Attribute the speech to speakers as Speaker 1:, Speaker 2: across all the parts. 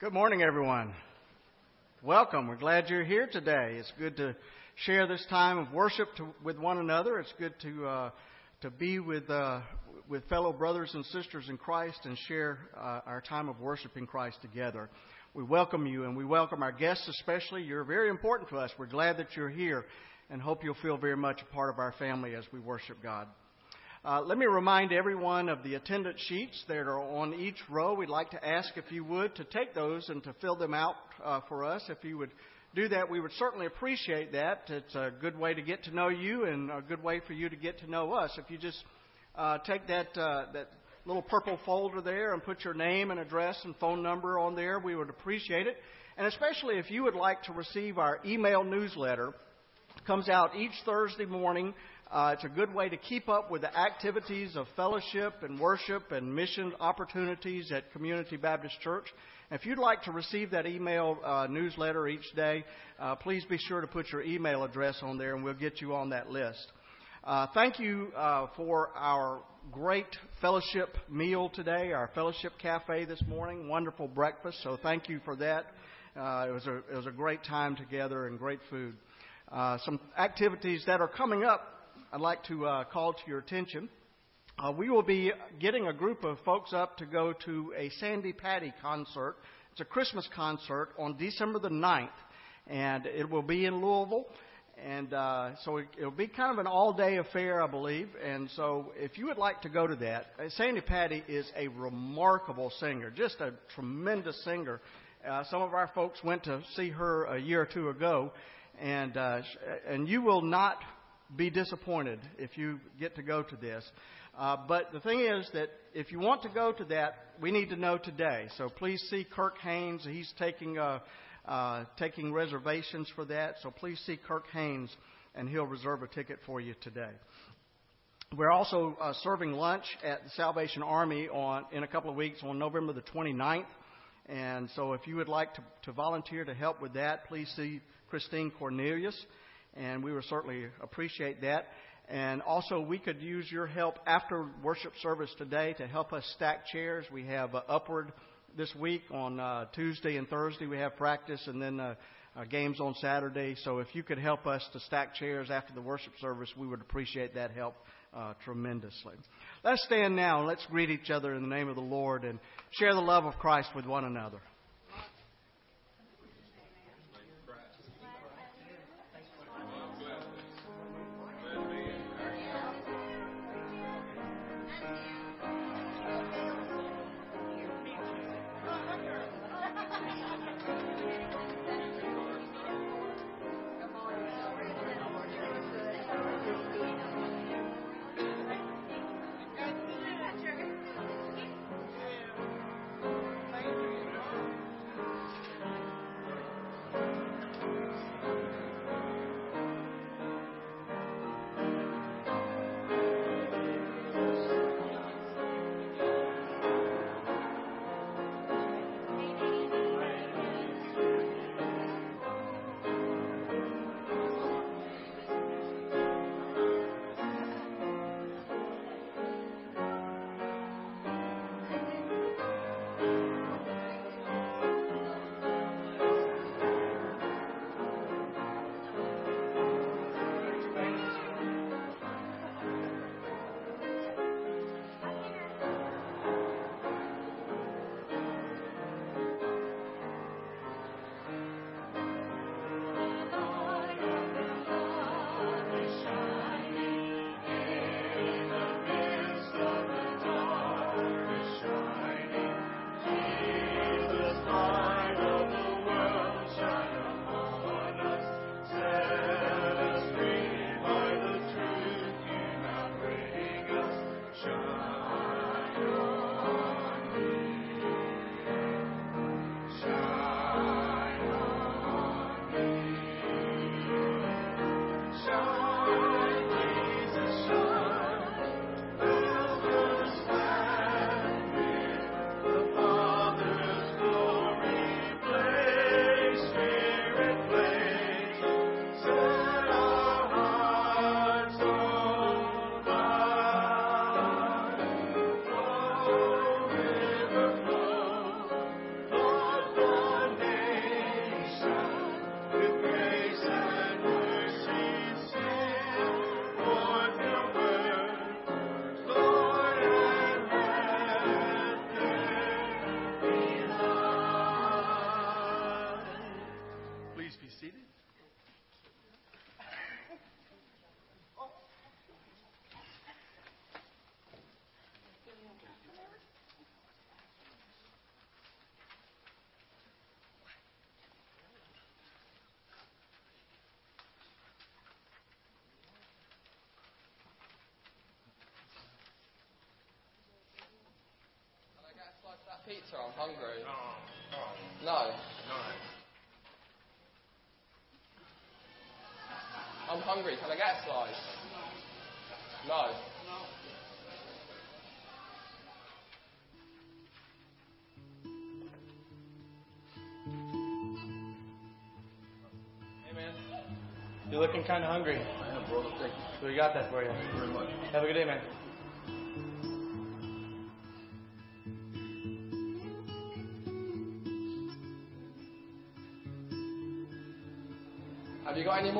Speaker 1: Good morning, everyone. Welcome. We're glad you're here today. It's good to share this time of worship to, with one another. It's good to uh, to be with uh, with fellow brothers and sisters in Christ and share uh, our time of worship in Christ together. We welcome you and we welcome our guests especially. You're very important to us. We're glad that you're here and hope you'll feel very much a part of our family as we worship God. Uh, let me remind everyone of the attendance sheets that are on each row. We'd like to ask if you would to take those and to fill them out uh, for us. If you would do that, we would certainly appreciate that. It's a good way to get to know you and a good way for you to get to know us. If you just uh, take that uh, that little purple folder there and put your name and address and phone number on there, we would appreciate it. And especially if you would like to receive our email newsletter, it comes out each Thursday morning uh, it's a good way to keep up with the activities of fellowship and worship and mission opportunities at Community Baptist Church. If you'd like to receive that email uh, newsletter each day, uh, please be sure to put your email address on there and we'll get you on that list. Uh, thank you uh, for our great fellowship meal today, our fellowship cafe this morning. Wonderful breakfast, so thank you for that. Uh, it was a it was a great time together and great food. Uh, some activities that are coming up I'd like to uh, call to your attention. Uh, we will be getting a group of folks up to go to a Sandi Patty concert. It's a Christmas concert on December the 9th, and it will be in Louisville. And uh, so it, it'll be kind of an all day affair, I believe. And so if you would like to go to that, Sandi Patty is a remarkable singer, just a tremendous singer. Uh, some of our folks went to see her a year or two ago, and uh, and you will not be disappointed if you get to go to this. Uh, but the thing is that if you want to go to that, we need to know today. So please see Kirk Haynes. He's taking uh, uh, taking reservations for that. So please see Kirk Haynes, and he'll reserve a ticket for you today. We're also uh, serving lunch at the Salvation Army on in a couple of weeks on November the 29th. And so if you would like to, to volunteer to help with that, please see Christine Cornelius and we would certainly appreciate that. And also, we could use your help after worship service today to help us stack chairs. We have uh, Upward this week on uh, Tuesday and Thursday. We have practice, and then uh, uh, games on Saturday. So, if you could help us to stack chairs after the worship service, we would appreciate that help uh, tremendously. Let's stand now and let's greet each other in the name of the Lord and share the love of Christ with one another.
Speaker 2: Pizza? I'm hungry.
Speaker 3: Oh, no.
Speaker 2: No.
Speaker 3: No.
Speaker 2: I'm hungry. Can I get a slice? No.
Speaker 4: Hey man, you're looking kind of hungry.
Speaker 3: I am, bro. Thank you
Speaker 4: So we got that for you.
Speaker 3: very much.
Speaker 4: Have a good day, man.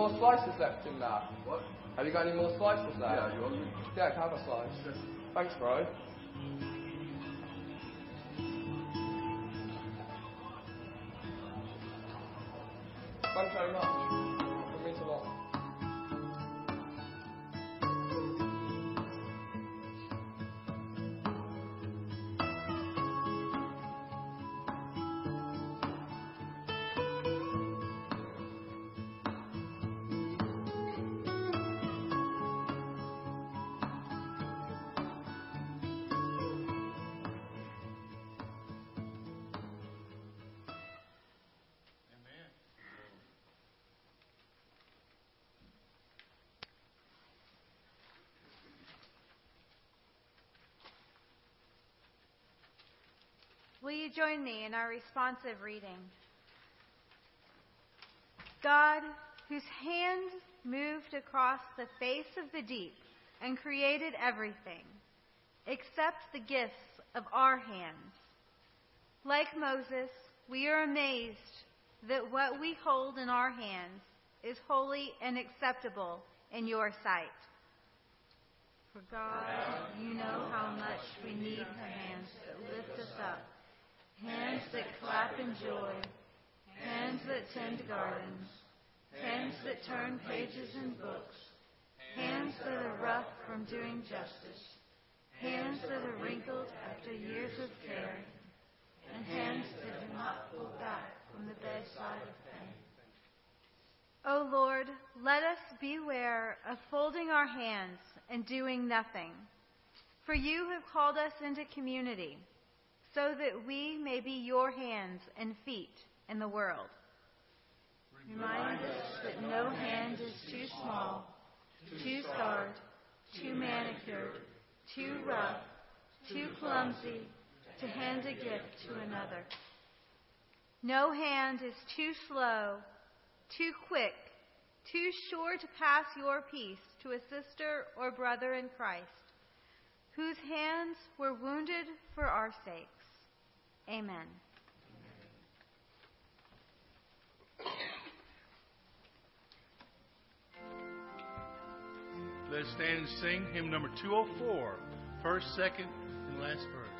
Speaker 2: More slices left in that?
Speaker 3: What?
Speaker 2: Have you got any more slices left?
Speaker 3: Yeah, you hungry?
Speaker 2: Yeah, can I have a slice? Thanks, bro. Thanks very much.
Speaker 5: Join me in our responsive reading? God, whose hand moved across the face of the deep and created everything, accept the gifts of our hands. Like Moses, we are amazed that what we hold in our hands is holy and acceptable in your sight. For God, you know how much we need hands that lift us up, hands that clap in joy, hands that tend gardens, hands that turn pages in books, hands that are rough from doing justice, hands that are wrinkled after years of care, and hands that do not pull back from the bedside of pain. O Lord, let us beware of folding our hands and doing nothing. For you have called us into community, so that we may be your hands and feet in the world. Remind us that no hand is too small, too scarred, too manicured, too rough, too clumsy to hand a gift to another. No hand is too slow, too quick, too sure to pass your peace to a sister or brother in Christ, whose hands were wounded for our sakes. Amen.
Speaker 6: Let us stand and sing hymn number 204, first, second, and last verse.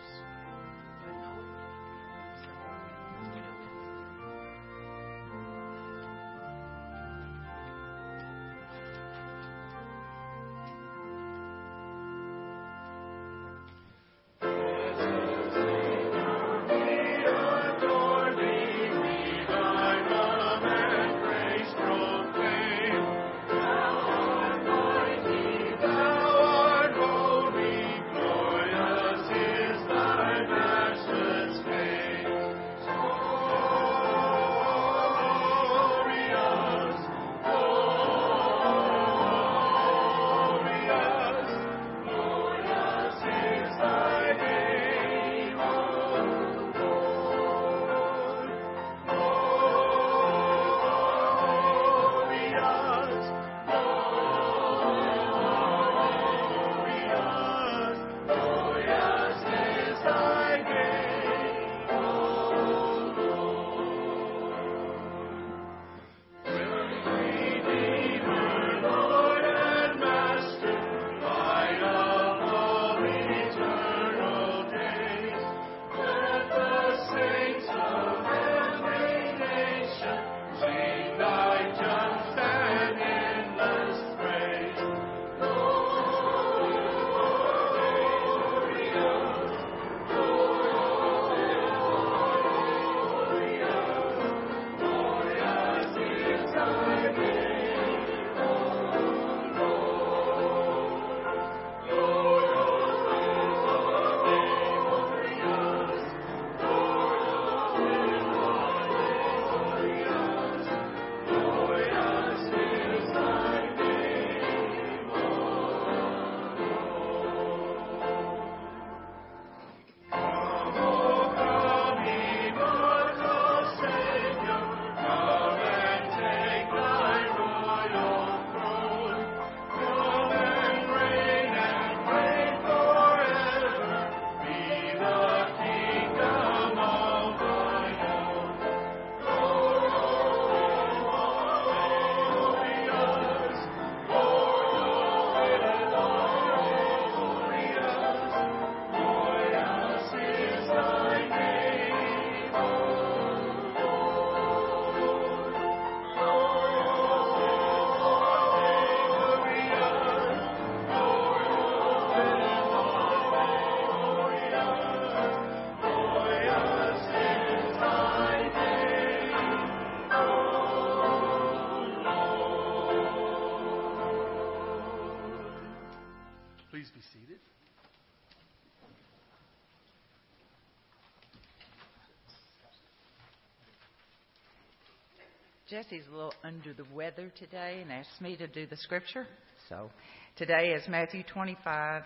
Speaker 7: Jesse's a little under the weather today and asked me to do the scripture. So today is Matthew 25,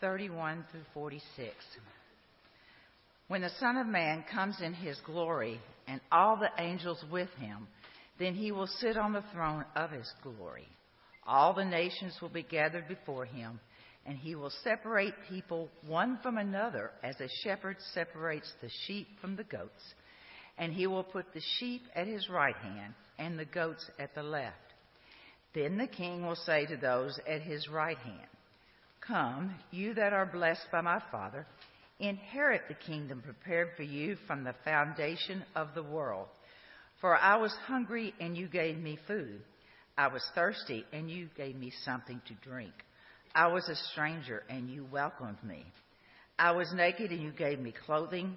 Speaker 7: 31 through 46. When the Son of Man comes in his glory and all the angels with him, then he will sit on the throne of his glory. All the nations will be gathered before him, and he will separate people one from another as a shepherd separates the sheep from the goats and he will put the sheep at his right hand and the goats at the left. Then the king will say to those at his right hand, Come, you that are blessed by my Father, inherit the kingdom prepared for you from the foundation of the world. For I was hungry, and you gave me food. I was thirsty, and you gave me something to drink. I was a stranger, and you welcomed me. I was naked, and you gave me clothing.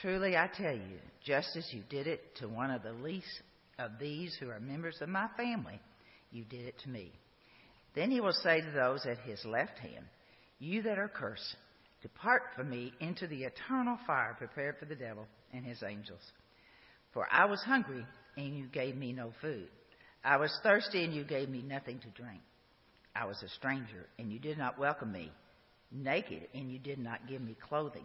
Speaker 7: Truly I tell you, just as you did it to one of the least of these who are members of my family, you did it to me. Then he will say to those at his left hand, You that are cursed, depart from me into the eternal fire prepared for the devil and his angels. For I was hungry, and you gave me no food. I was thirsty, and you gave me nothing to drink. I was a stranger, and you did not welcome me. Naked, and you did not give me clothing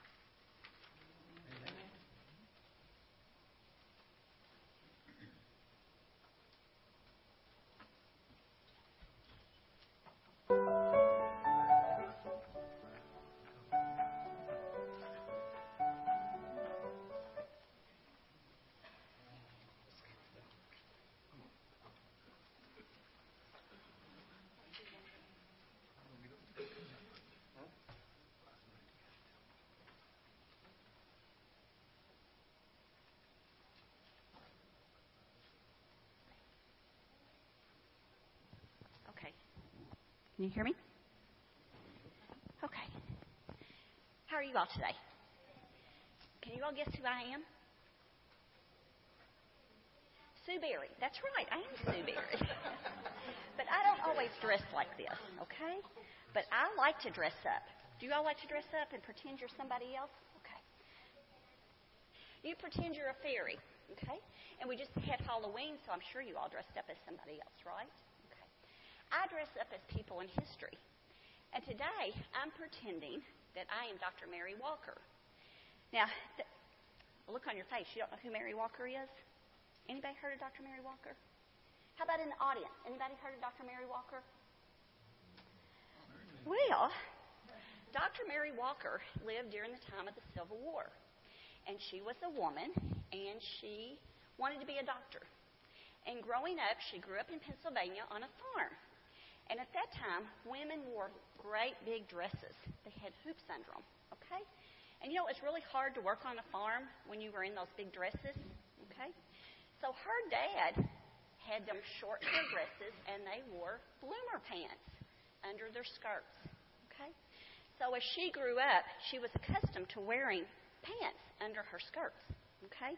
Speaker 8: Can you hear me? Okay. How are you all today? Can you all guess who I am? Sue Berry. That's right, I am Sue Berry. but I don't always dress like this, okay? But I like to dress up. Do you all like to dress up and pretend you're somebody else? Okay. You pretend you're a fairy, okay? And we just had Halloween, so I'm sure you all dressed up as somebody else, right? I dress up as people in history. And today, I'm pretending that I am Dr. Mary Walker. Now, th- look on your face. You don't know who Mary Walker is? Anybody heard of Dr. Mary Walker? How about in the audience? Anybody heard of Dr. Mary Walker? Well, Dr. Mary Walker lived during the time of the Civil War. And she was a woman, and she wanted to be a doctor. And growing up, she grew up in Pennsylvania on a farm. And at that time, women wore great big dresses. They had hoops under them, okay? And you know, it's really hard to work on a farm when you were in those big dresses, okay? So her dad had them short hair dresses, and they wore bloomer pants under their skirts, okay? So as she grew up, she was accustomed to wearing pants under her skirts, okay?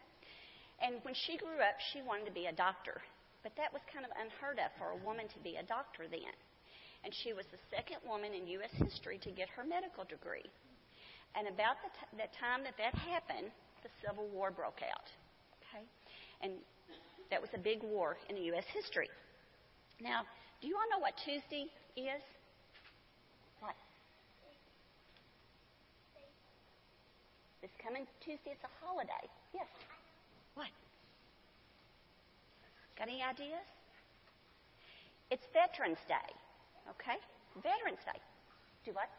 Speaker 8: And when she grew up, she wanted to be a doctor. But that was kind of unheard of for a woman to be a doctor then. And she was the second woman in U.S. history to get her medical degree. And about the, t- the time that that happened, the Civil War broke out. Okay? And that was a big war in U.S. history. Now, do you all know what Tuesday is? What? This coming Tuesday, it's a holiday. Yes. What? Got any ideas? It's Veterans Day. Okay? Veterans Day. Do what?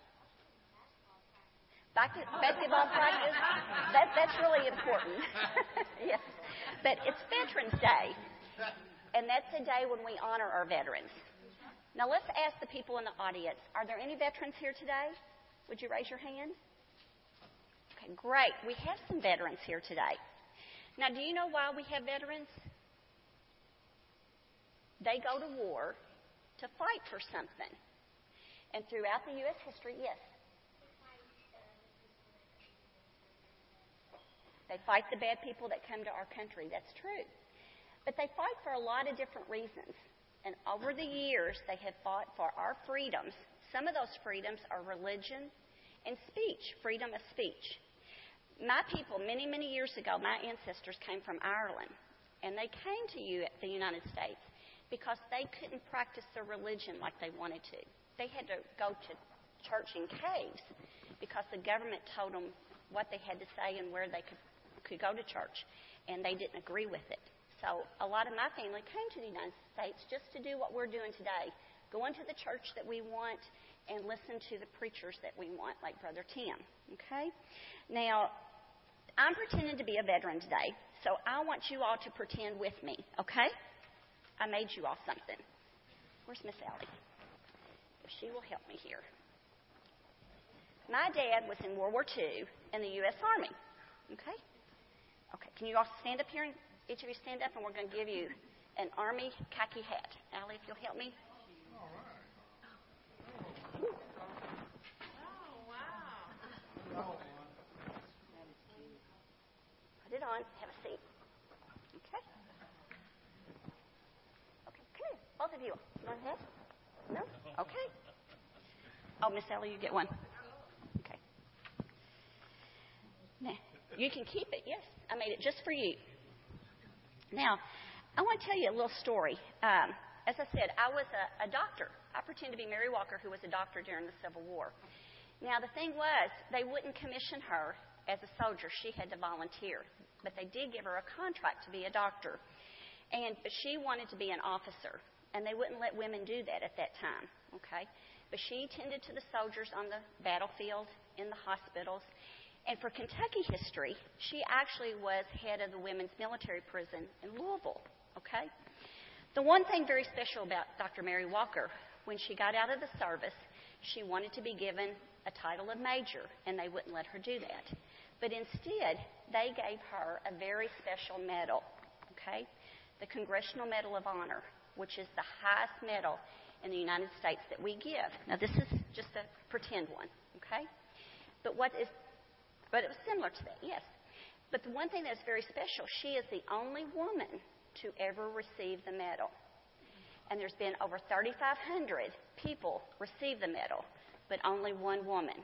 Speaker 8: Basketball practice. That, that's really important. yes. But it's Veterans Day. And that's a day when we honor our veterans. Now let's ask the people in the audience are there any veterans here today? Would you raise your hand? Okay, great. We have some veterans here today. Now, do you know why we have veterans? They go to war to fight for something. And throughout the U.S. history, yes. They fight the bad people that come to our country. That's true. But they fight for a lot of different reasons. And over the years, they have fought for our freedoms. Some of those freedoms are religion and speech, freedom of speech. My people, many, many years ago, my ancestors came from Ireland. And they came to you, at the United States because they couldn't practice their religion like they wanted to. They had to go to church in caves because the government told them what they had to say and where they could, could go to church. And they didn't agree with it. So a lot of my family came to the United States just to do what we're doing today go into the church that we want and listen to the preachers that we want, like Brother Tim. Okay? Now, I'm pretending to be a veteran today, so I want you all to pretend with me, okay? I made you all something. Where's Miss Allie? If she will help me here. My dad was in World War II in the U.S. Army. Okay? Okay, can you all stand up here and each of you stand up, and we're going to give you an Army khaki hat. Allie, if you'll help me.
Speaker 2: All right.
Speaker 8: Oh, wow. Put it on. Have a seat. Okay. Okay, come here. Both of you. No? Okay. Oh, Miss Ellie, you get one. Okay. Now, you can keep it, yes. I made it just for you. Now, I want to tell you a little story. Um, as I said, I was a, a doctor. I pretend to be Mary Walker, who was a doctor during the Civil War. Now, the thing was, they wouldn't commission her as a soldier. She had to volunteer. But they did give her a contract to be a doctor. And, but she wanted to be an officer. And they wouldn't let women do that at that time. Okay? But she tended to the soldiers on the battlefield, in the hospitals. And for Kentucky history, she actually was head of the women's military prison in Louisville. Okay? The one thing very special about Dr. Mary Walker, when she got out of the service, she wanted to be given a title of major, and they wouldn't let her do that. But instead, they gave her a very special medal, okay? The Congressional Medal of Honor, which is the highest medal in the United States that we give. Now, this is just a pretend one, okay? But what is but it was similar to that, yes. But the one thing that's very special, she is the only woman to ever receive the medal. And there's been over 3,500 people receive the medal, but only one woman.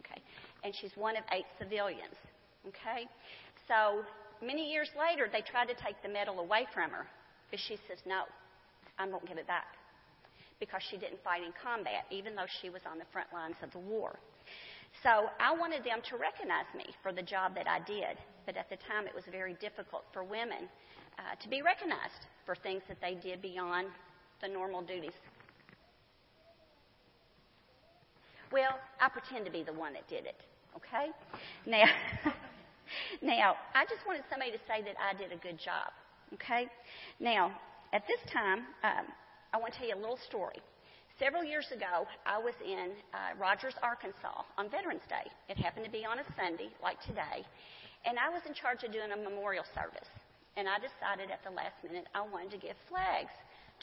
Speaker 8: Okay? And she's one of eight civilians. Okay? So many years later, they tried to take the medal away from her, but she says, no, I won't give it back. Because she didn't fight in combat, even though she was on the front lines of the war. So I wanted them to recognize me for the job that I did. But at the time, it was very difficult for women uh, to be recognized for things that they did beyond the normal duties. Well, I pretend to be the one that did it. Okay? Now, now I just wanted somebody to say that I did a good job. Okay? Now, at this time, um, I want to tell you a little story. Several years ago, I was in uh, Rogers, Arkansas on Veterans Day. It happened to be on a Sunday, like today, and I was in charge of doing a memorial service. And I decided at the last minute I wanted to give flags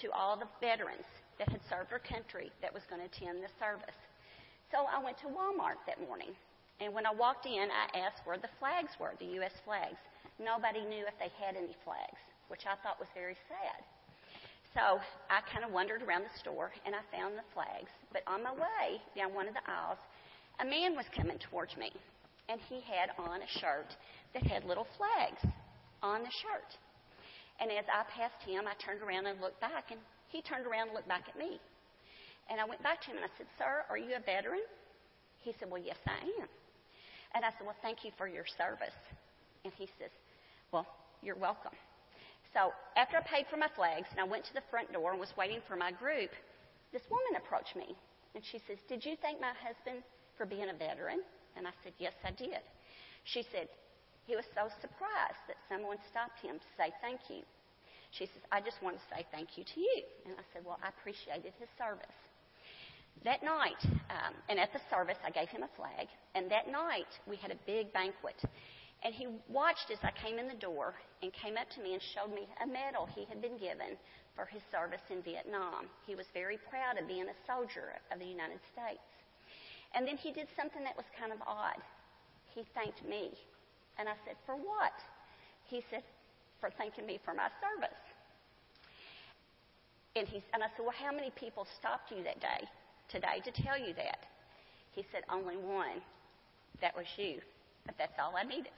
Speaker 8: to all the veterans that had served our country that was going to attend the service. So I went to Walmart that morning, and when I walked in, I asked where the flags were, the U.S. flags. Nobody knew if they had any flags, which I thought was very sad. So I kind of wandered around the store and I found the flags. But on my way down one of the aisles, a man was coming towards me. And he had on a shirt that had little flags on the shirt. And as I passed him, I turned around and looked back, and he turned around and looked back at me. And I went back to him and I said, Sir, are you a veteran? He said, Well, yes, I am. And I said, Well, thank you for your service. And he says, Well, you're welcome. So after I paid for my flags and I went to the front door and was waiting for my group, this woman approached me and she says, Did you thank my husband for being a veteran? And I said, Yes, I did. She said, He was so surprised that someone stopped him to say thank you. She says, I just want to say thank you to you. And I said, Well, I appreciated his service. That night, um, and at the service, I gave him a flag. And that night, we had a big banquet. And he watched as I came in the door and came up to me and showed me a medal he had been given for his service in Vietnam. He was very proud of being a soldier of the United States. And then he did something that was kind of odd. He thanked me. And I said, For what? He said, For thanking me for my service. And, he, and I said, Well, how many people stopped you that day, today, to tell you that? He said, Only one. That was you. But that's all I needed.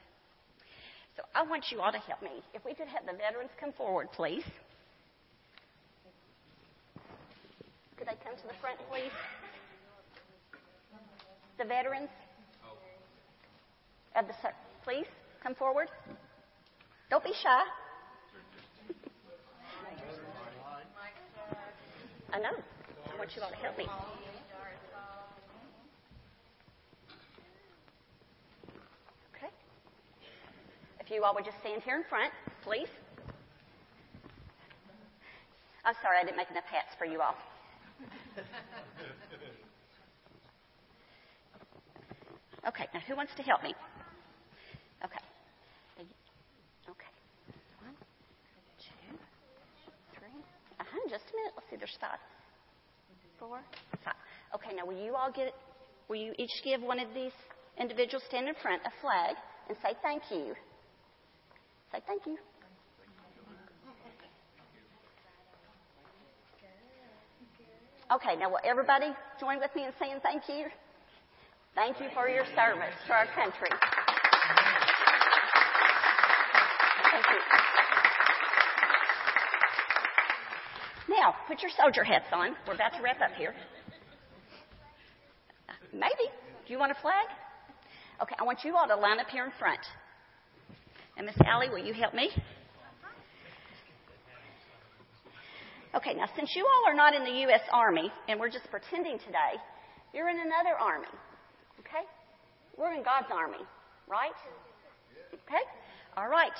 Speaker 8: So I want you all to help me. If we could have the veterans come forward, please. Could they come to the front, please? The veterans of the please come forward. Don't be shy. I know. I want you all to help me. Okay. If you all would just stand here in front, please. I'm sorry, I didn't make enough hats for you all. Okay, now who wants to help me? Okay. Okay. One, two, three. Uh-huh, just a minute. Let's see, there's five. Four, five. Okay, now will you all get, will you each give one of these individuals standing in front a flag and say thank you? Say thank you. Okay, now will everybody join with me in saying thank you? Thank you for your service to our country. Now, put your soldier hats on. We're about to wrap up here. Maybe. Do you want a flag? Okay, I want you all to line up here in front. And Miss Allie, will you help me? Okay, now since you all are not in the U.S. Army, and we're just pretending today, you're in another army. Okay? We're in God's army, right? Okay? All right.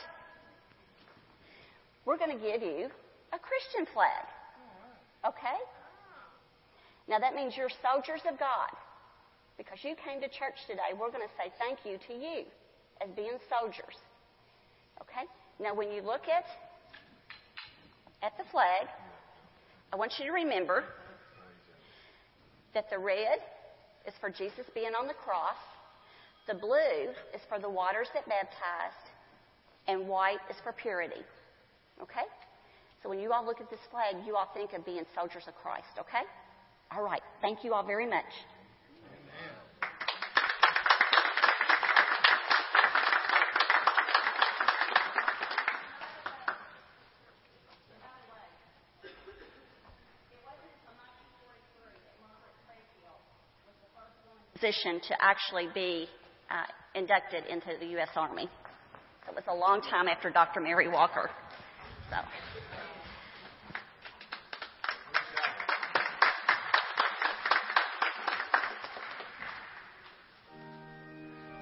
Speaker 8: We're going to give you a Christian flag. Okay? Now that means you're soldiers of God. Because you came to church today, we're going to say thank you to you as being soldiers. Okay? Now when you look at at the flag, I want you to remember that the red is for Jesus being on the cross, the blue is for the waters that baptized, and white is for purity. Okay? So when you all look at this flag, you all think of being soldiers of Christ, okay? All right. Thank you all very much. Position to actually be uh, inducted into the U.S. Army. It was a long time after Dr. Mary Walker. So.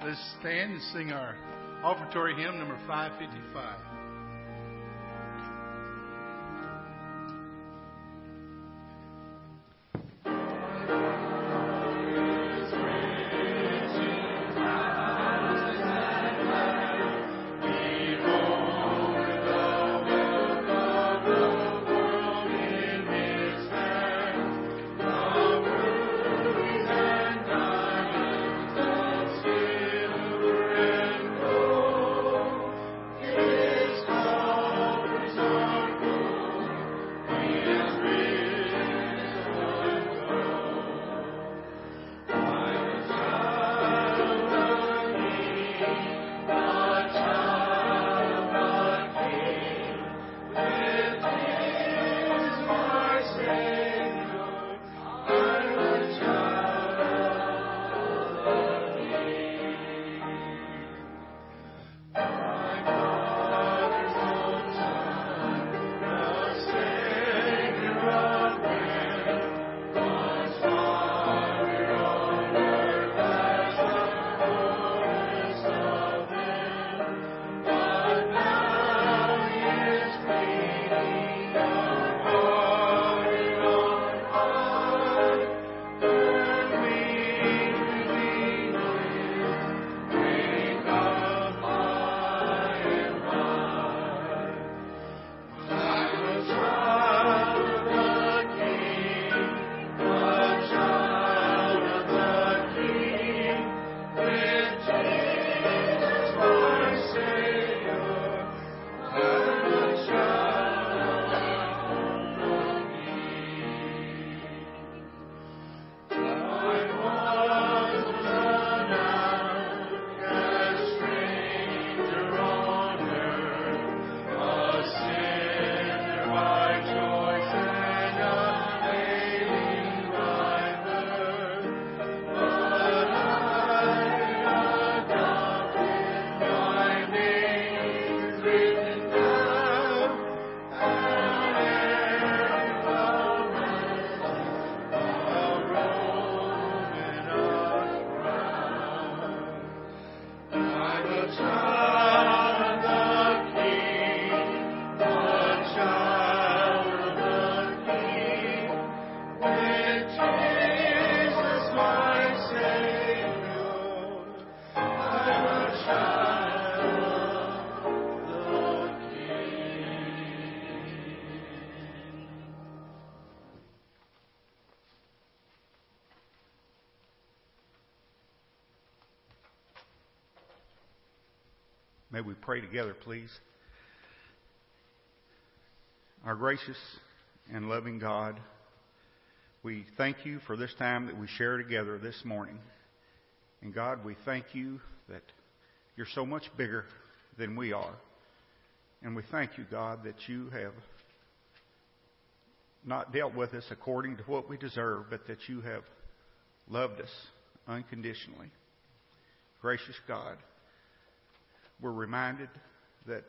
Speaker 6: Let's stand and sing our offertory hymn number 555.
Speaker 9: Pray together, please. Our gracious and loving God, we thank you for this time that we share together this morning. And God, we thank you that you're so much bigger than we are. And we thank you, God, that you have not dealt with us according to what we deserve, but that you have loved us unconditionally. Gracious God, we're reminded that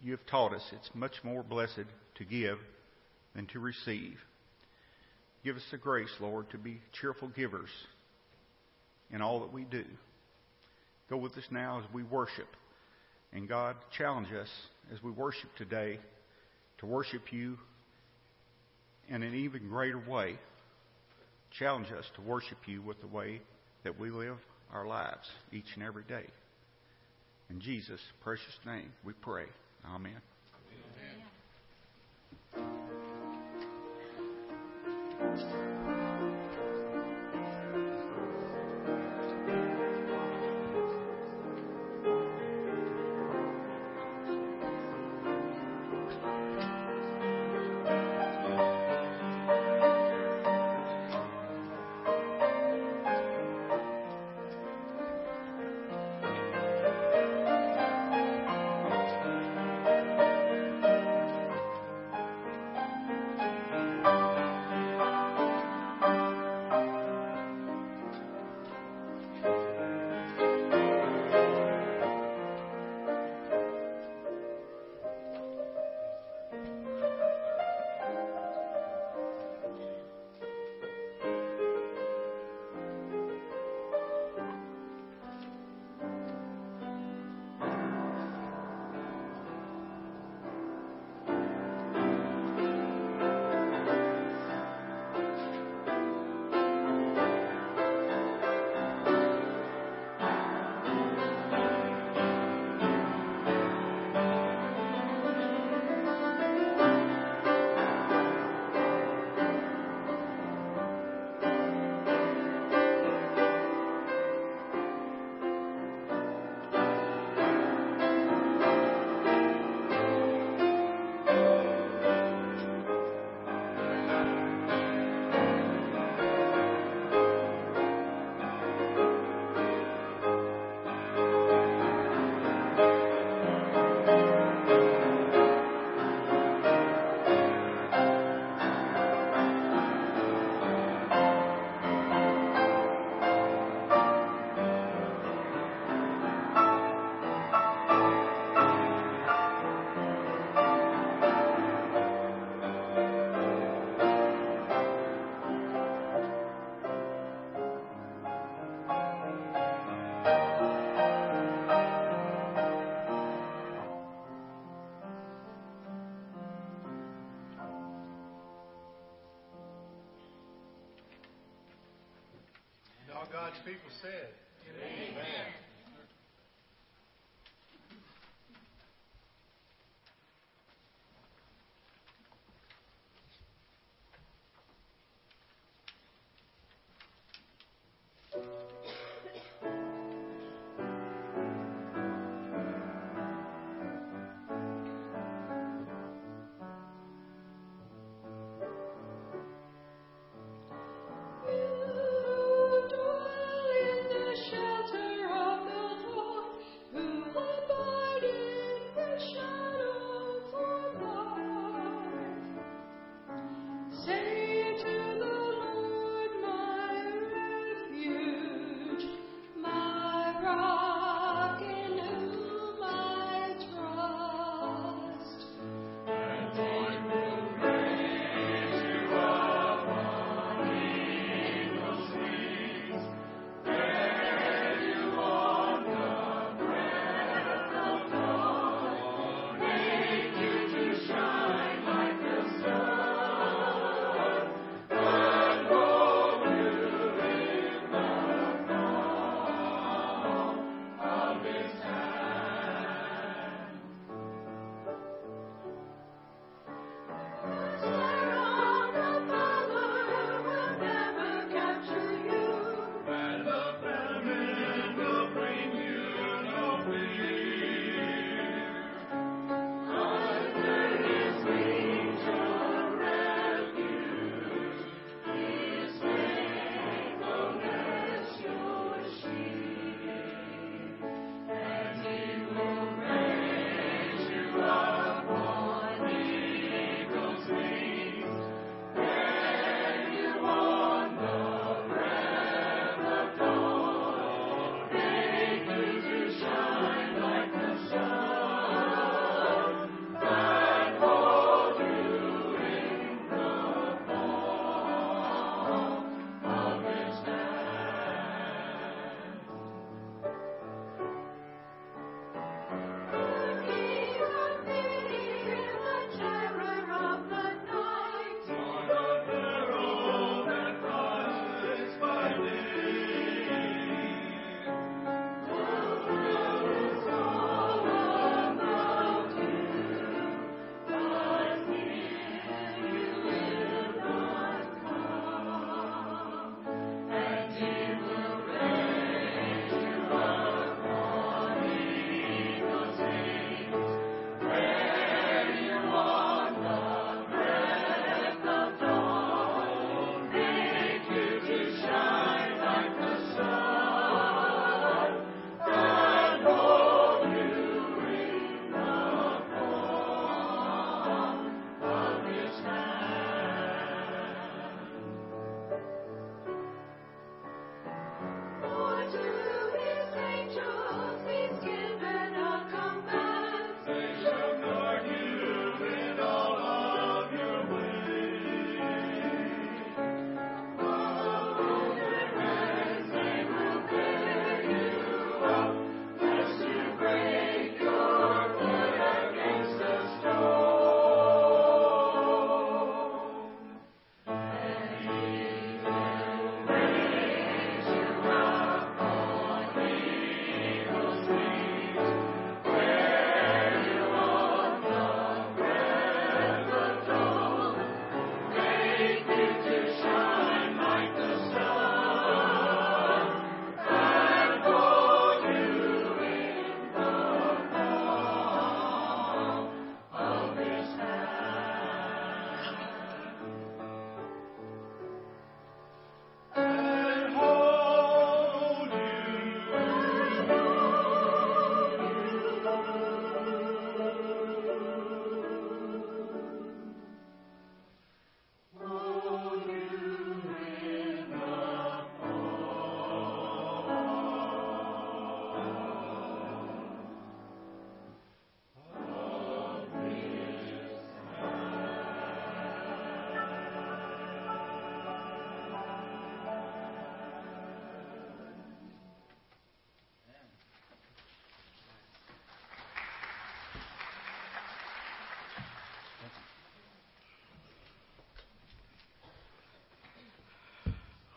Speaker 9: you have taught us it's much more blessed to give than to receive. Give us the grace, Lord, to be cheerful givers in all that we do. Go with us now as we worship. And God, challenge us as we worship today to worship you in an even greater way. Challenge us to worship you with the way that we live our lives each and every day. In Jesus' precious name we pray. Amen. Amen.
Speaker 6: God's people said.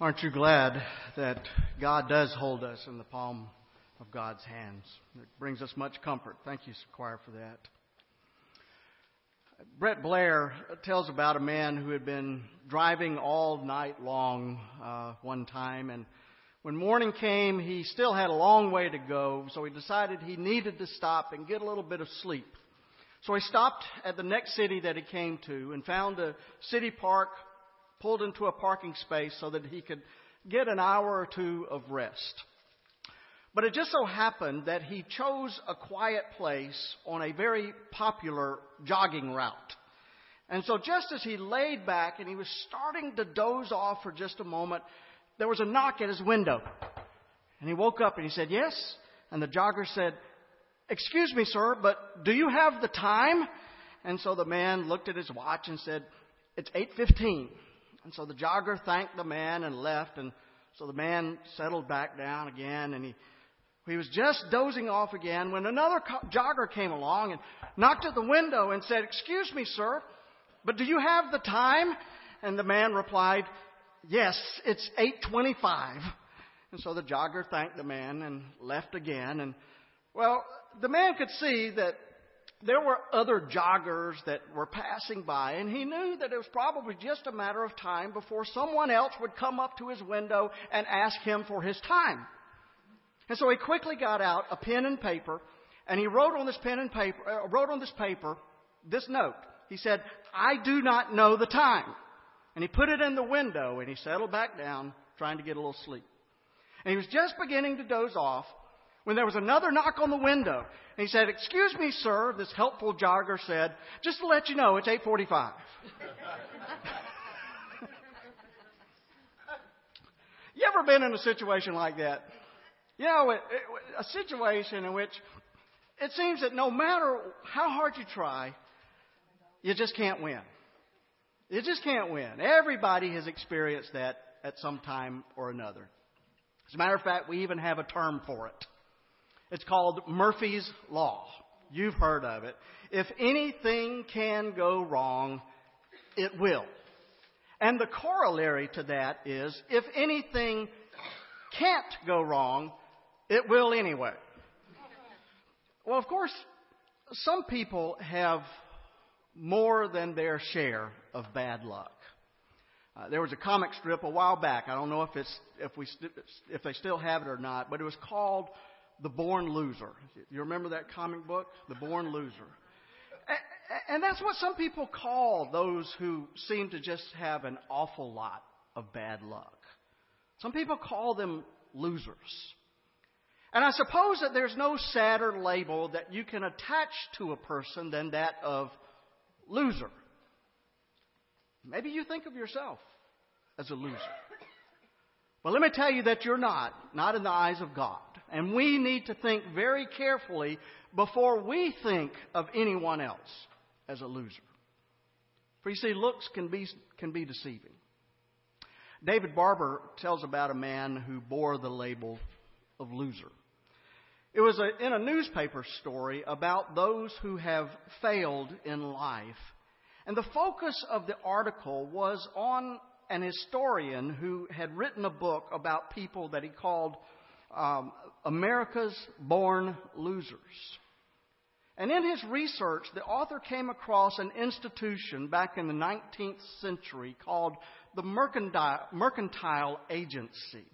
Speaker 1: Aren't you glad that God does hold us in the palm of God's hands? It brings us much comfort. Thank you, choir, for that. Brett Blair tells about a man who had been driving all night long uh, one time, and when morning came, he still had a long way to go, so he decided he needed to stop and get a little bit of sleep. So he stopped at the next city that he came to and found a city park pulled into a parking space so that he could get an hour or two of rest. But it just so happened that he chose a quiet place on a very popular jogging route. And so just as he laid back and he was starting to doze off for just a moment, there was a knock at his window. And he woke up and he said, Yes. And the jogger said, Excuse me, sir, but do you have the time? And so the man looked at his watch and said, It's 8.15. And so the jogger thanked the man and left. And so the man settled back down again. And he, he was just dozing off again when another co- jogger came along and knocked at the window and said, Excuse me, sir, but do you have the time? And the man replied, Yes, it's 825. And so the jogger thanked the man and left again. And well, the man could see that there were other joggers that were passing by, and he knew that it was probably just a matter of time before someone else would come up to his window and ask him for his time. And so he quickly got out a pen and paper, and he wrote on this pen and paper, uh, wrote on this paper this note. He said, "I do not know the time." And he put it in the window, and he settled back down, trying to get a little sleep. And he was just beginning to doze off when there was another knock on the window. And he said, Excuse me, sir, this helpful jogger said, just to let you know, it's 845. you ever been in a situation like that? You know, a situation in which it seems that no matter how hard you try, you just can't win. You just can't win. Everybody has experienced that at some time or another. As a matter of fact, we even have a term for it. It's called Murphy's Law. You've heard of it. If anything can go wrong, it will. And the corollary to that is if anything can't go wrong, it will anyway. Well, of course, some people have more than their share of bad luck. Uh, there was a comic strip a while back. I don't know if it's if we st- if they still have it or not, but it was called the Born Loser. You remember that comic book? The Born Loser. And that's what some people call those who seem to just have an awful lot of bad luck. Some people call them losers. And I suppose that there's no sadder label that you can attach to a person than that of loser. Maybe you think of yourself as a loser. But let me tell you that you're not, not in the eyes of God. And we need to think very carefully before we think of anyone else as a loser. For you see, looks can be, can be deceiving. David Barber tells about a man who bore the label of loser. It was a, in a newspaper story about those who have failed in life. And the focus of the article was on an historian who had written a book about people that he called um, America's Born Losers. And in his research, the author came across an institution back in the 19th century called the Mercantile, Agency.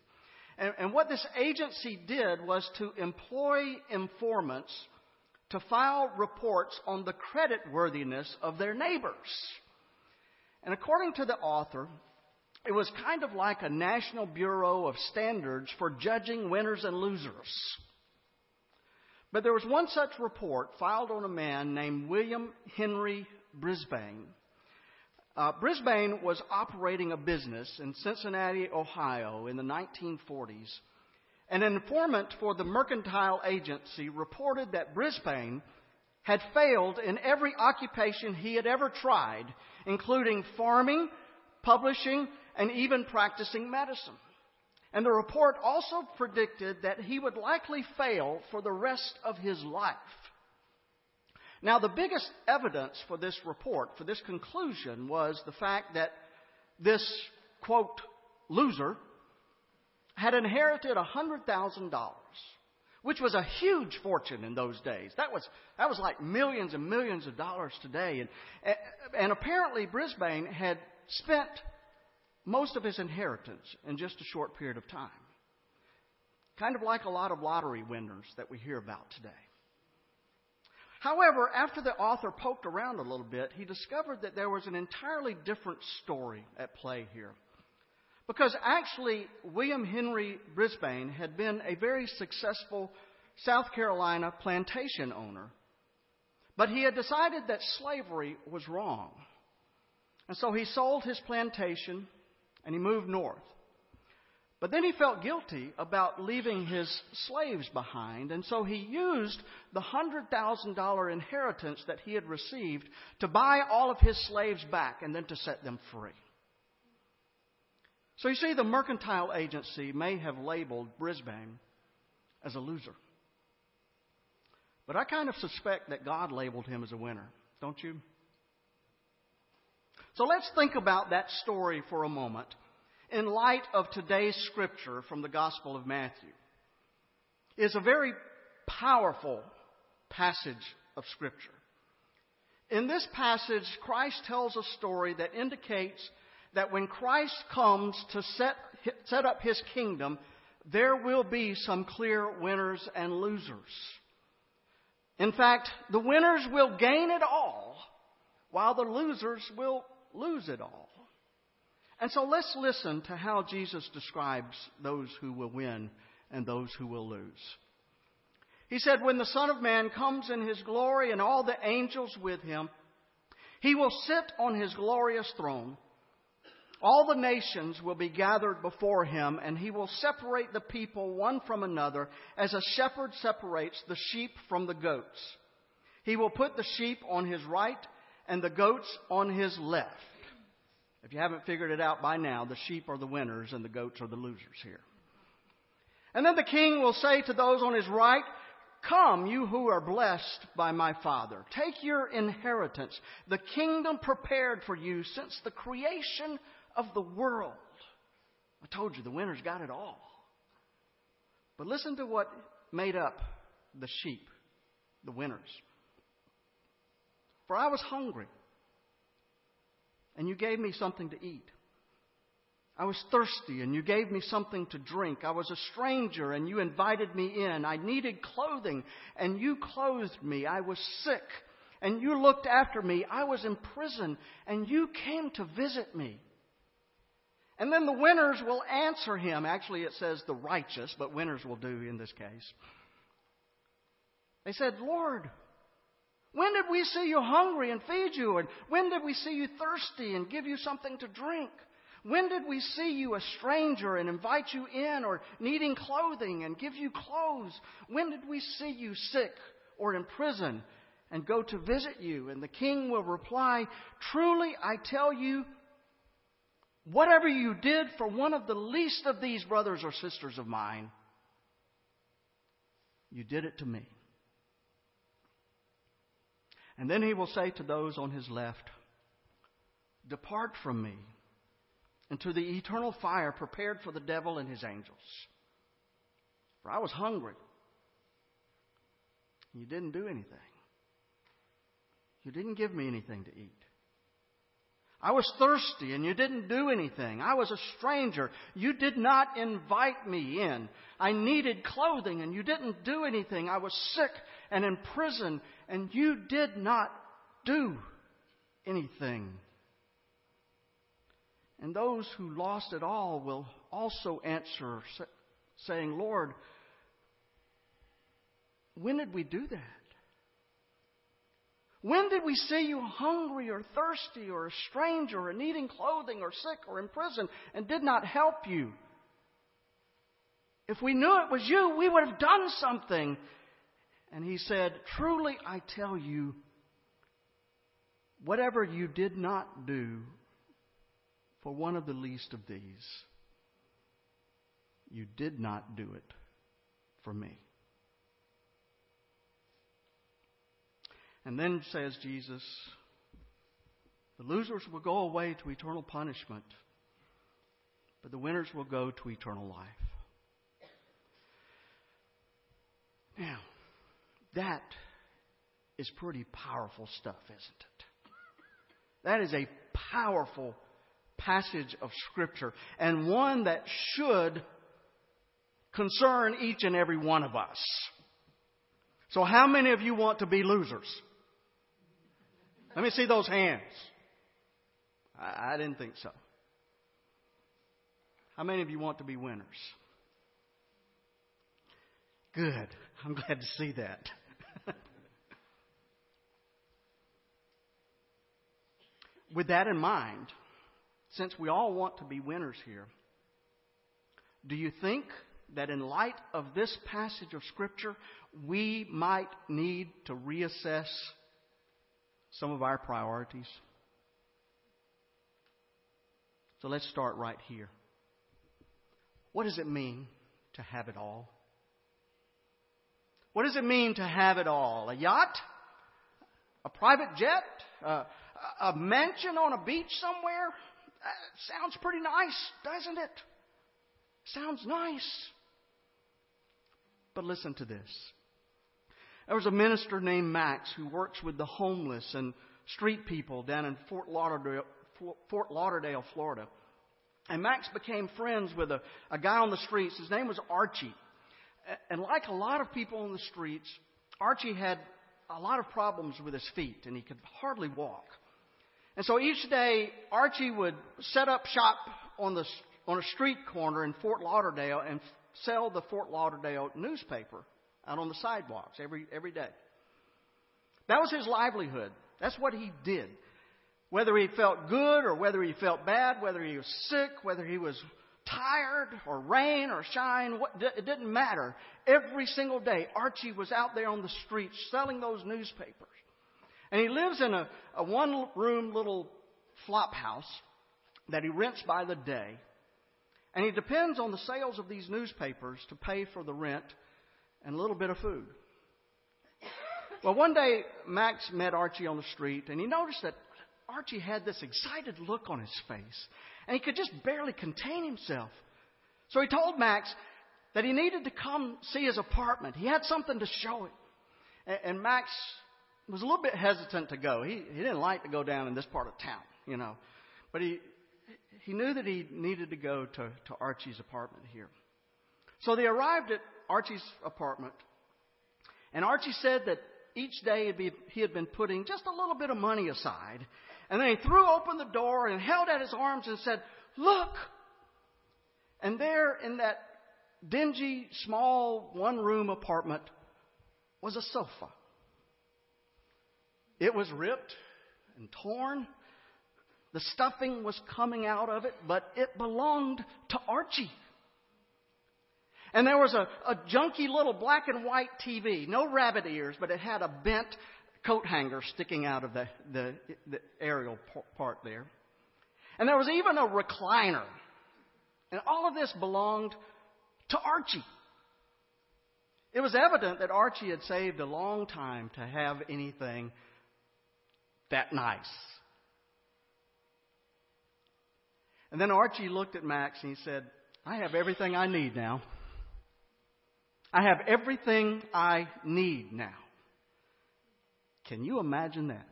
Speaker 1: And, and what this agency did was to employ informants to file reports on the creditworthiness of their neighbors. And according to the author, it was kind of like a National Bureau of Standards for judging winners and losers. But there was one such report filed on a man named William Henry Brisbane. Uh, Brisbane was operating a business in Cincinnati, Ohio in the 1940s. An informant for the Mercantile Agency reported that Brisbane had failed in every occupation he had ever tried, including farming, publishing, and even practicing medicine. And the report also predicted that he would likely fail for the rest of his life. Now, the biggest evidence for this report, for this conclusion, was the fact that this, quote, loser had inherited $100,000, which was a huge fortune in those days. That was, that was like millions and millions of dollars today. And, and apparently, Brisbane had spent most of his inheritance in just a short period of time. Kind of like a lot of lottery winners that we hear about today. However, after the author poked around a little bit, he discovered that there was an entirely different story at play here. Because actually, William Henry Brisbane had been a very successful South Carolina plantation owner. But he had decided that slavery was wrong. And so he sold his plantation and he moved north. But then he felt guilty about leaving his slaves behind, and so he used the $100,000 inheritance that he had received to buy all of his slaves back and then to set them free. So you see, the mercantile agency may have labeled Brisbane as a loser. But I kind of suspect that God labeled him as a winner, don't you? So let's think about that story for a moment in light of today's scripture from the Gospel of Matthew. It's a very powerful passage of scripture. In this passage, Christ tells a story that indicates that when Christ comes to set, set up his kingdom, there will be some clear winners and losers. In fact, the winners will gain it all, while the losers will lose it all. And so let's listen to how Jesus describes those who will win and those who will lose. He said, When the Son of Man comes in his glory and all the angels with him, he will sit on his glorious throne. All the nations will be gathered before him, and he will separate the people one from another as a shepherd separates the sheep from the goats. He will put the sheep on his right and the goats on his left. If you haven't figured it out by now, the sheep are the winners and the goats are the losers here. And then the king will say to those on his right, Come, you who are blessed by my Father. Take your inheritance, the kingdom prepared for you since the creation of the world. I told you, the winners got it all. But listen to what made up the sheep, the winners. For I was hungry and you gave me something to eat. I was thirsty and you gave me something to drink. I was a stranger and you invited me in. I needed clothing and you clothed me. I was sick and you looked after me. I was in prison and you came to visit me. And then the winners will answer him. Actually, it says the righteous, but winners will do in this case. They said, Lord, when did we see you hungry and feed you? And when did we see you thirsty and give you something to drink? When did we see you a stranger and invite you in or needing clothing and give you clothes? When did we see you sick or in prison and go to visit you? And the king will reply, Truly I tell you, whatever you did for one of the least of these brothers or sisters of mine, you did it to me. And then he will say to those on his left, Depart from me into the eternal fire prepared for the devil and his angels. For I was hungry. You didn't do anything. You didn't give me anything to eat. I was thirsty and you didn't do anything. I was a stranger. You did not invite me in. I needed clothing and you didn't do anything. I was sick and in prison and you did not do anything. And those who lost it all will also answer, saying, Lord, when did we do that? When did we see you hungry or thirsty or a stranger or needing clothing or sick or in prison and did not help you? If we knew it was you, we would have done something. And he said, Truly I tell you, whatever you did not do for one of the least of these, you did not do it for me. And then says Jesus, the losers will go away to eternal punishment, but the winners will go to eternal life. Now, that is pretty powerful stuff, isn't it? That is a powerful passage of Scripture and one that should concern each and every one of us. So, how many of you want to be losers? Let me see those hands. I, I didn't think so. How many of you want to be winners? Good. I'm glad to see that. With that in mind, since we all want to be winners here, do you think that in light of this passage of Scripture, we might need to reassess some of our priorities? So let's start right here. What does it mean to have it all? What does it mean to have it all? A yacht? A private jet? Uh, a mansion on a beach somewhere? Sounds pretty nice, doesn't it? Sounds nice. But listen to this. There was a minister named Max who works with the homeless and street people down in Fort Lauderdale, Fort Lauderdale, Florida. And Max became friends with a, a guy on the streets. His name was Archie. And like a lot of people on the streets, Archie had a lot of problems with his feet and he could hardly walk. And so each day, Archie would set up shop on the on a street corner in Fort Lauderdale and sell the Fort Lauderdale newspaper out on the sidewalks every every day. That was his livelihood. That's what he did. Whether he felt good or whether he felt bad, whether he was sick, whether he was tired or rain or shine, it didn't matter. Every single day, Archie was out there on the streets selling those newspapers. And he lives in a, a one room little flop house that he rents by the day. And he depends on the sales of these newspapers to pay for the rent and a little bit of food. Well, one day Max met Archie on the street and he noticed that Archie had this excited look on his face, and he could just barely contain himself. So he told Max that he needed to come see his apartment. He had something to show him. And Max was a little bit hesitant to go. He, he didn't like to go down in this part of town, you know. But he, he knew that he needed to go to, to Archie's apartment here. So they arrived at Archie's apartment, and Archie said that each day he had been putting just a little bit of money aside and then he threw open the door and held out his arms and said, Look! And there in that dingy, small, one room apartment was a sofa. It was ripped and torn. The stuffing was coming out of it, but it belonged to Archie. And there was a, a junky little black and white TV, no rabbit ears, but it had a bent coat hanger sticking out of the, the, the aerial part there. And there was even a recliner. And all of this belonged to Archie. It was evident that Archie had saved a long time to have anything that nice. And then Archie looked at Max and he said, I have everything I need now. I have everything I need now. Can you imagine that?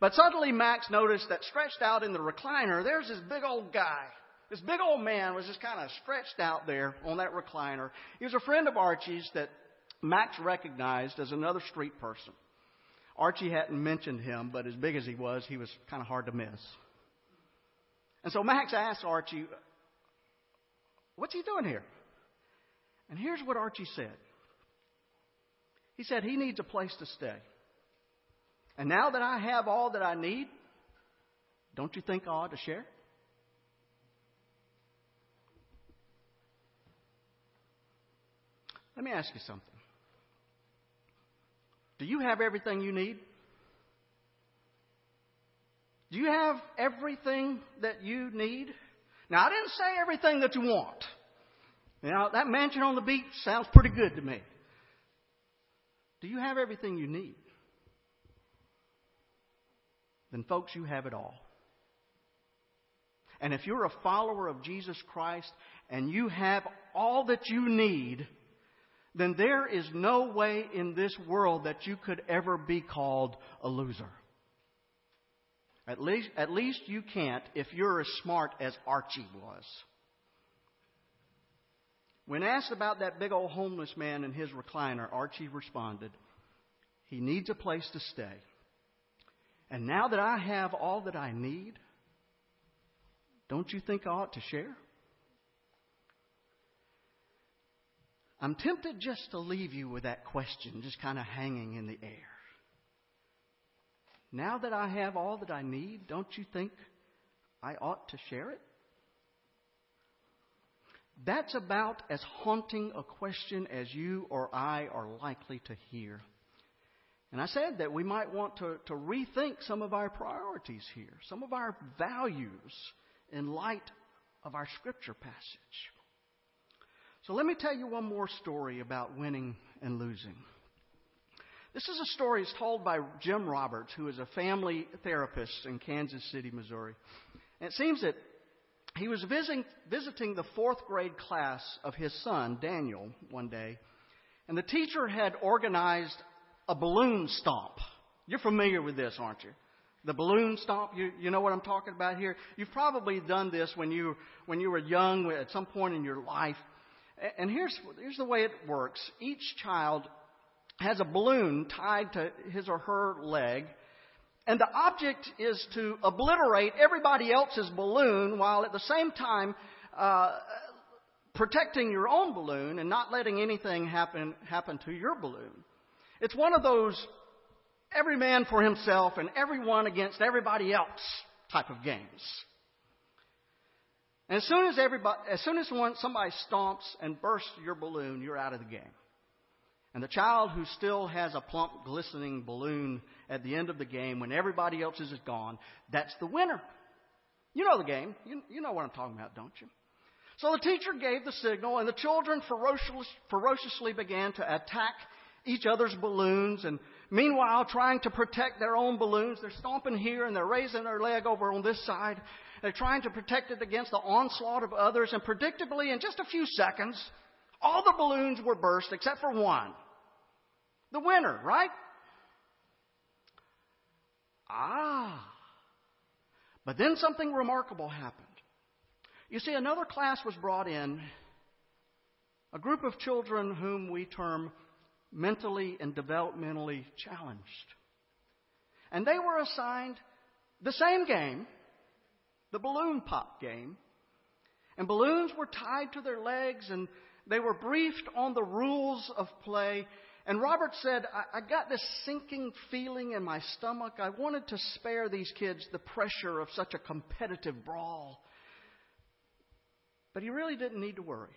Speaker 1: But suddenly Max noticed that stretched out in the recliner, there's this big old guy. This big old man was just kind of stretched out there on that recliner. He was a friend of Archie's that Max recognized as another street person. Archie hadn't mentioned him, but as big as he was, he was kind of hard to miss. And so Max asked Archie, What's he doing here? And here's what Archie said he said he needs a place to stay. And now that I have all that I need, don't you think I ought to share? Let me ask you something. Do you have everything you need? Do you have everything that you need? Now, I didn't say everything that you want. Now, that mansion on the beach sounds pretty good to me. Do you have everything you need? Then, folks, you have it all. And if you're a follower of Jesus Christ and you have all that you need, then there is no way in this world that you could ever be called a loser. At least, at least you can't if you're as smart as Archie was. When asked about that big old homeless man in his recliner, Archie responded, He needs a place to stay. And now that I have all that I need, don't you think I ought to share? I'm tempted just to leave you with that question, just kind of hanging in the air. Now that I have all that I need, don't you think I ought to share it? That's about as haunting a question as you or I are likely to hear. And I said that we might want to, to rethink some of our priorities here, some of our values in light of our scripture passage. So let me tell you one more story about winning and losing. This is a story that's told by Jim Roberts, who is a family therapist in Kansas City, Missouri. And it seems that he was visiting, visiting the fourth grade class of his son, Daniel, one day, and the teacher had organized a balloon stomp. You're familiar with this, aren't you? The balloon stomp, you, you know what I'm talking about here? You've probably done this when you, when you were young, at some point in your life. And here's, here's the way it works. Each child has a balloon tied to his or her leg, and the object is to obliterate everybody else's balloon while at the same time uh, protecting your own balloon and not letting anything happen, happen to your balloon. It's one of those every man for himself and everyone against everybody else type of games. And as soon as everybody, as soon as one, somebody stomps and bursts your balloon, you're out of the game. And the child who still has a plump, glistening balloon at the end of the game when everybody else is gone, that's the winner. You know the game. You, you know what I'm talking about, don't you? So the teacher gave the signal, and the children ferociously, ferociously began to attack each other's balloons. And meanwhile, trying to protect their own balloons, they're stomping here and they're raising their leg over on this side. They're trying to protect it against the onslaught of others, and predictably, in just a few seconds, all the balloons were burst except for one. The winner, right? Ah. But then something remarkable happened. You see, another class was brought in, a group of children whom we term mentally and developmentally challenged. And they were assigned the same game, the balloon pop game. And balloons were tied to their legs and they were briefed on the rules of play. And Robert said, I, I got this sinking feeling in my stomach. I wanted to spare these kids the pressure of such a competitive brawl. But he really didn't need to worry.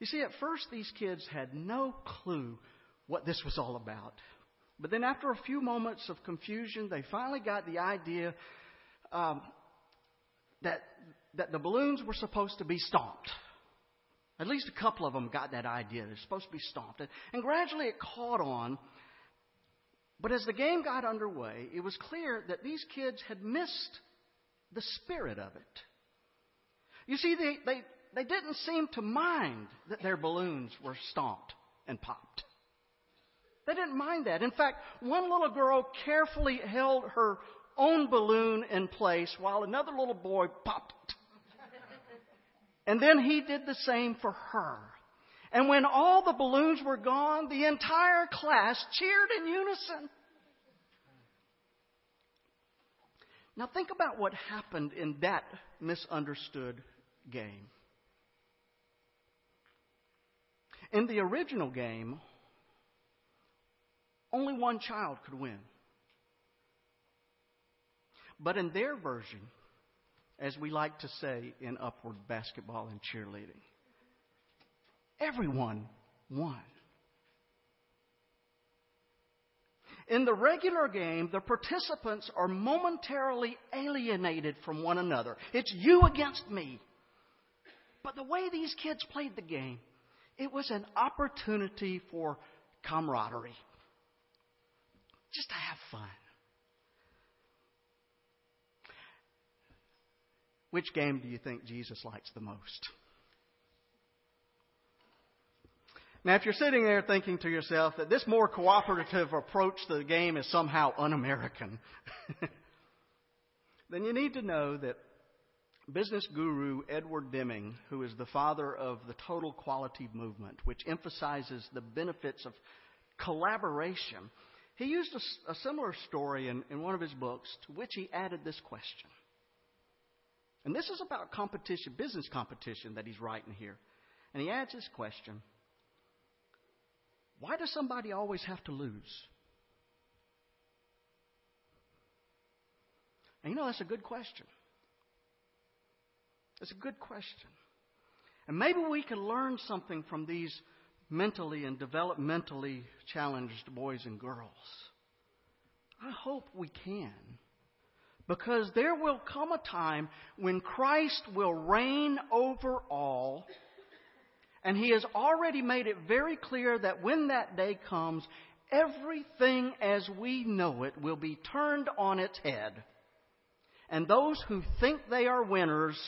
Speaker 1: You see, at first, these kids had no clue what this was all about. But then, after a few moments of confusion, they finally got the idea um, that, that the balloons were supposed to be stomped. At least a couple of them got that idea. They're supposed to be stomped. And gradually it caught on. But as the game got underway, it was clear that these kids had missed the spirit of it. You see, they, they, they didn't seem to mind that their balloons were stomped and popped. They didn't mind that. In fact, one little girl carefully held her own balloon in place while another little boy popped it. And then he did the same for her. And when all the balloons were gone, the entire class cheered in unison. Now think about what happened in that misunderstood game. In the original game, only one child could win. But in their version, as we like to say in upward basketball and cheerleading, everyone won. In the regular game, the participants are momentarily alienated from one another. It's you against me. But the way these kids played the game, it was an opportunity for camaraderie. Just to have fun. Which game do you think Jesus likes the most? Now, if you're sitting there thinking to yourself that this more cooperative approach to the game is somehow un American, then you need to know that business guru Edward Deming, who is the father of the total quality movement, which emphasizes the benefits of collaboration, he used a, a similar story in, in one of his books to which he added this question. And this is about competition, business competition that he's writing here. And he adds this question Why does somebody always have to lose? And you know, that's a good question. It's a good question. And maybe we can learn something from these mentally and developmentally challenged boys and girls. I hope we can. Because there will come a time when Christ will reign over all. And He has already made it very clear that when that day comes, everything as we know it will be turned on its head. And those who think they are winners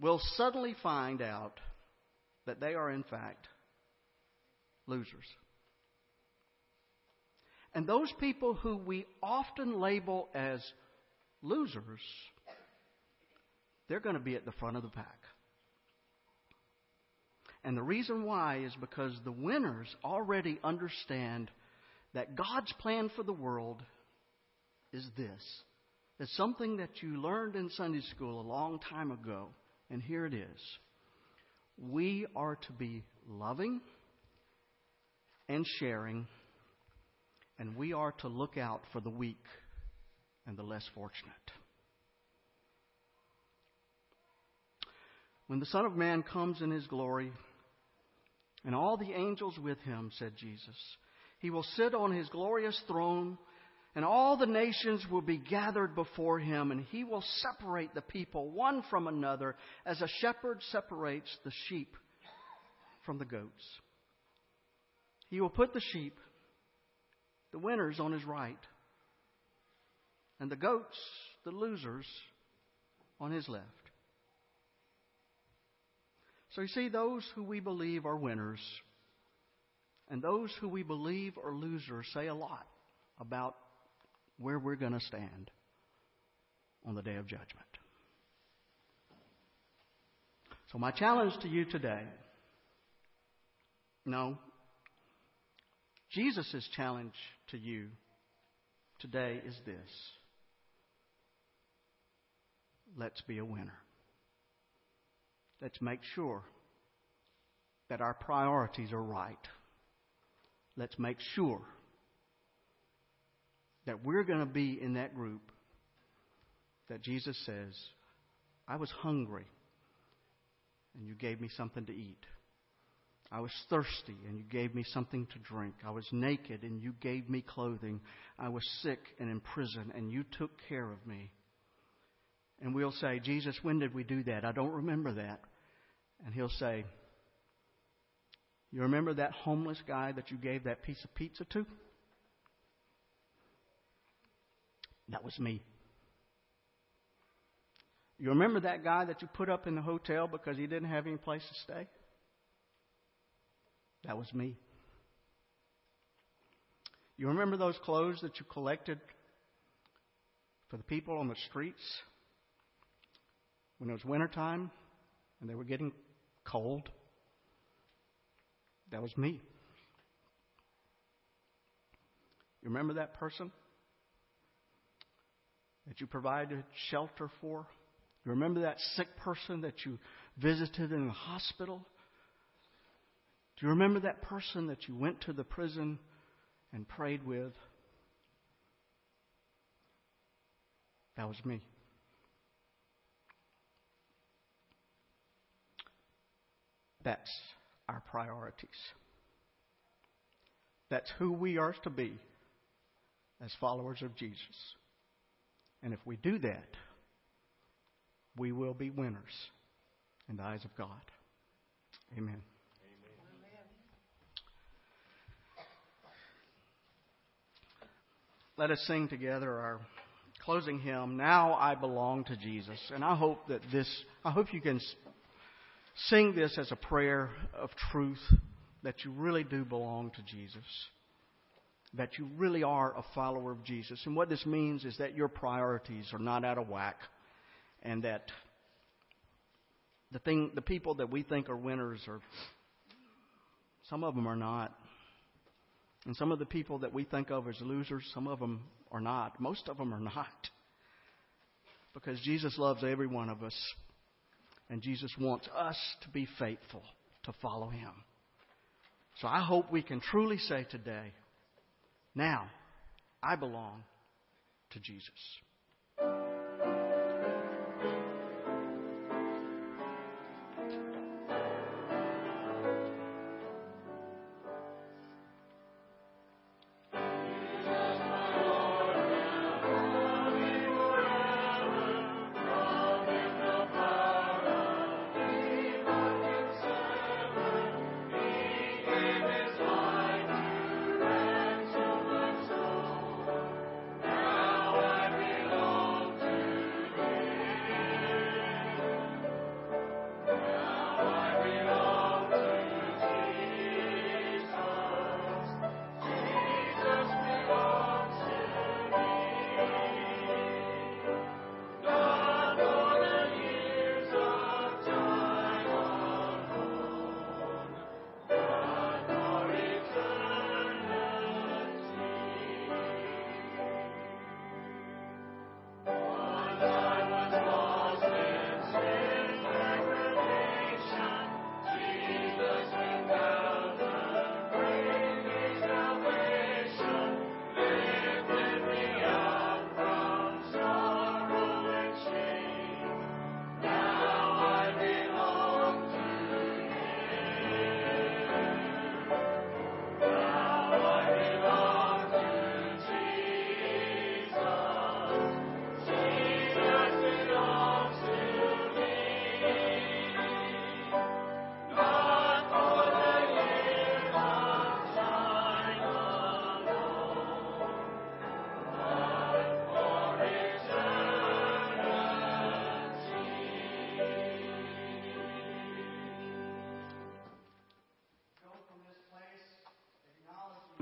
Speaker 1: will suddenly find out that they are, in fact, losers. And those people who we often label as losers, they're going to be at the front of the pack. And the reason why is because the winners already understand that God's plan for the world is this. It's something that you learned in Sunday school a long time ago, and here it is. We are to be loving and sharing, and we are to look out for the weak and the less fortunate. When the Son of Man comes in his glory, and all the angels with him, said Jesus, he will sit on his glorious throne, and all the nations will be gathered before him, and he will separate the people one from another, as a shepherd separates the sheep from the goats. He will put the sheep, the winners, on his right, and the goats, the losers, on his left. So you see, those who we believe are winners and those who we believe are losers say a lot about where we're going to stand on the day of judgment. So, my challenge to you today no, Jesus' challenge to you today is this let's be a winner. Let's make sure that our priorities are right. Let's make sure that we're going to be in that group that Jesus says, I was hungry and you gave me something to eat. I was thirsty and you gave me something to drink. I was naked and you gave me clothing. I was sick and in prison and you took care of me. And we'll say, Jesus, when did we do that? I don't remember that. And he'll say, You remember that homeless guy that you gave that piece of pizza to? That was me. You remember that guy that you put up in the hotel because he didn't have any place to stay? That was me. You remember those clothes that you collected for the people on the streets when it was wintertime and they were getting cold? That was me. You remember that person that you provided shelter for? You remember that sick person that you visited in the hospital? Do you remember that person that you went to the prison and prayed with? That was me. That's our priorities. That's who we are to be as followers of Jesus. And if we do that, we will be winners in the eyes of God. Amen. let us sing together our closing hymn, Now I Belong to Jesus. And I hope that this, I hope you can sing this as a prayer of truth that you really do belong to Jesus, that you really are a follower of Jesus. And what this means is that your priorities are not out of whack, and that the thing, the people that we think are winners are, some of them are not. And some of the people that we think of as losers, some of them are not. Most of them are not. Because Jesus loves every one of us. And Jesus wants us to be faithful to follow Him. So I hope we can truly say today, now, I belong to Jesus.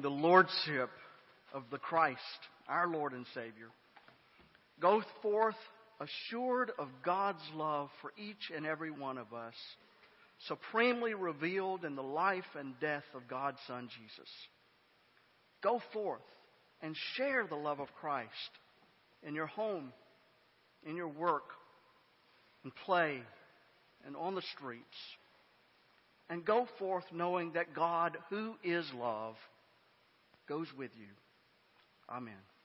Speaker 1: The lordship of the Christ, our Lord and Savior. Go forth assured of God's love for each and every one of us, supremely revealed in the life and death of God's Son Jesus. Go forth and share the love of Christ in your home, in your work, and play, and on the streets. And go forth knowing that God, who is love, goes with you. Amen.